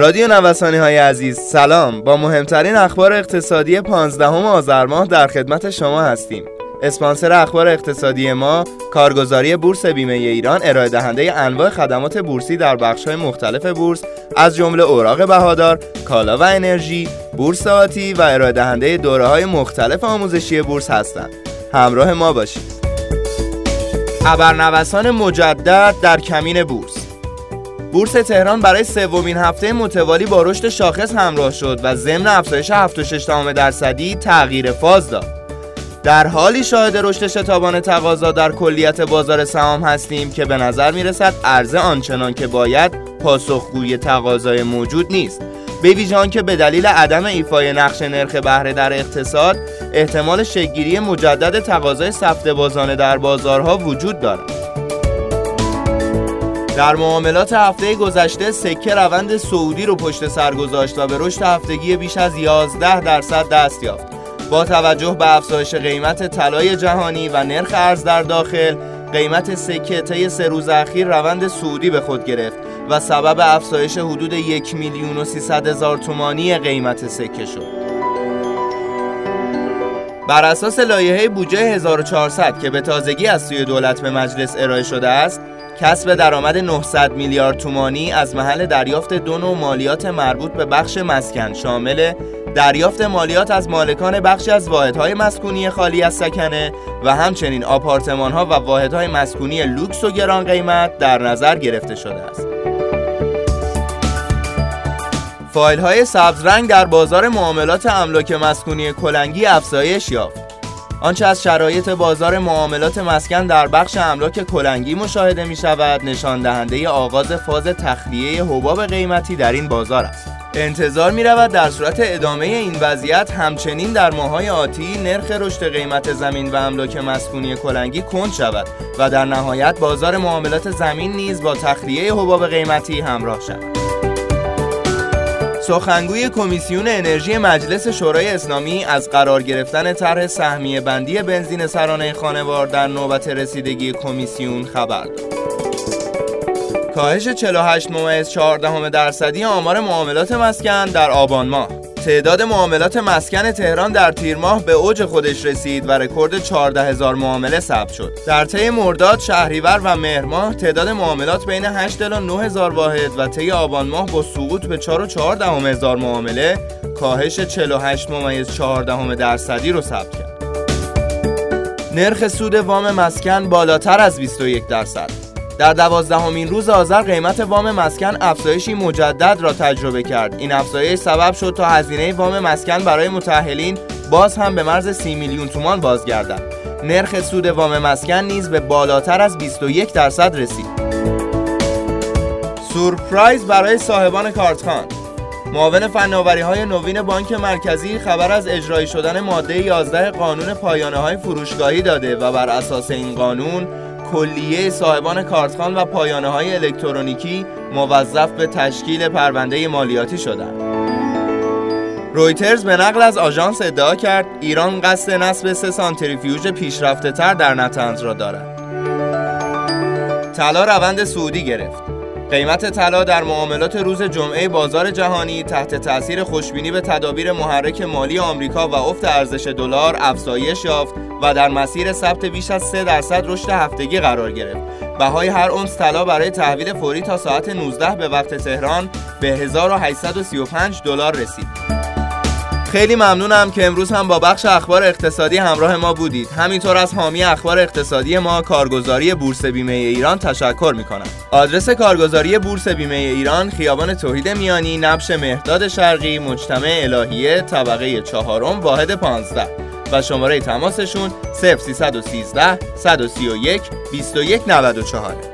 رادیو نوسانی های عزیز سلام با مهمترین اخبار اقتصادی 15 آذر ماه در خدمت شما هستیم اسپانسر اخبار اقتصادی ما کارگزاری بورس بیمه ایران ارائه دهنده انواع خدمات بورسی در های مختلف بورس از جمله اوراق بهادار، کالا و انرژی، بورس آتی و ارائه دهنده دوره های مختلف آموزشی بورس هستند. همراه ما باشید. خبرنوسان مجدد در کمین بورس بورس تهران برای سومین هفته متوالی با رشد شاخص همراه شد و ضمن افزایش 7.6 درصدی تغییر فاز داد. در حالی شاهد رشد شتابان تقاضا در کلیت بازار سهام هستیم که به نظر می رسد عرضه آنچنان که باید پاسخگوی تقاضای موجود نیست به ویژه که به دلیل عدم ایفای نقش نرخ بهره در اقتصاد احتمال شگیری مجدد تقاضای سفت بازانه در بازارها وجود دارد در معاملات هفته گذشته سکه روند سعودی رو پشت سر گذاشت و به رشد هفتگی بیش از 11 درصد دست یافت. با توجه به افزایش قیمت طلای جهانی و نرخ ارز در داخل قیمت سکه طی سه روز اخیر روند سعودی به خود گرفت و سبب افزایش حدود یک میلیون و سیصد هزار تومانی قیمت سکه شد. بر اساس لایحه بودجه 1400 که به تازگی از سوی دولت به مجلس ارائه شده است کسب درآمد 900 میلیارد تومانی از محل دریافت دو نوع مالیات مربوط به بخش مسکن شامل دریافت مالیات از مالکان بخشی از واحدهای مسکونی خالی از سکنه و همچنین آپارتمانها و واحدهای مسکونی لوکس و گران قیمت در نظر گرفته شده است. فایل های سبز رنگ در بازار معاملات املاک مسکونی کلنگی افزایش یافت. آنچه از شرایط بازار معاملات مسکن در بخش املاک کلنگی مشاهده می شود نشان دهنده آغاز فاز تخلیه حباب قیمتی در این بازار است. انتظار می رود در صورت ادامه این وضعیت همچنین در ماهای آتی نرخ رشد قیمت زمین و املاک مسکونی کلنگی کند شود و در نهایت بازار معاملات زمین نیز با تخلیه حباب قیمتی همراه شود. سخنگوی کمیسیون انرژی مجلس شورای اسلامی از قرار گرفتن طرح سهمیه بندی بنزین سرانه خانوار در نوبت رسیدگی کمیسیون خبر داد. کاهش 48 ممیز 14 درصدی آمار معاملات مسکن در آبان ماه تعداد معاملات مسکن تهران در تیر ماه به اوج خودش رسید و رکورد 14 هزار معامله ثبت شد. در طی مرداد، شهریور و مهر ماه تعداد معاملات بین 8 الی 9 هزار واحد و طی آبان ماه با سقوط به 4 و 4 هزار معامله کاهش 48 ممیز 14 درصدی رو ثبت کرد. نرخ سود وام مسکن بالاتر از 21 درصد در دوازدهمین روز آذر قیمت وام مسکن افزایشی مجدد را تجربه کرد. این افزایش سبب شد تا هزینه وام مسکن برای متأهلین باز هم به مرز 30 میلیون تومان بازگردد. نرخ سود وام مسکن نیز به بالاتر از 21 درصد رسید. سورپرایز برای صاحبان کارتخان. معاون فناوری های نوین بانک مرکزی خبر از اجرایی شدن ماده 11 قانون پایانه های فروشگاهی داده و بر اساس این قانون کلیه صاحبان کارتخان و پایانه های الکترونیکی موظف به تشکیل پرونده مالیاتی شدند. رویترز به نقل از آژانس ادعا کرد ایران قصد نصب سه سانتریفیوژ پیشرفته تر در نتنز را دارد. طلا روند سعودی گرفت. قیمت طلا در معاملات روز جمعه بازار جهانی تحت تاثیر خوشبینی به تدابیر محرک مالی آمریکا و افت ارزش دلار افزایش یافت و در مسیر ثبت بیش از 3 درصد رشد هفتگی قرار گرفت. بهای هر اونس طلا برای تحویل فوری تا ساعت 19 به وقت تهران به 1835 دلار رسید. خیلی ممنونم که امروز هم با بخش اخبار اقتصادی همراه ما بودید. همینطور از حامی اخبار اقتصادی ما کارگزاری بورس بیمه ایران تشکر می‌کنم. آدرس کارگزاری بورس بیمه ایران خیابان توحید میانی نبش مهداد شرقی مجتمع الهیه طبقه چهارم واحد 15 و شماره تماسشون 0313 131 2194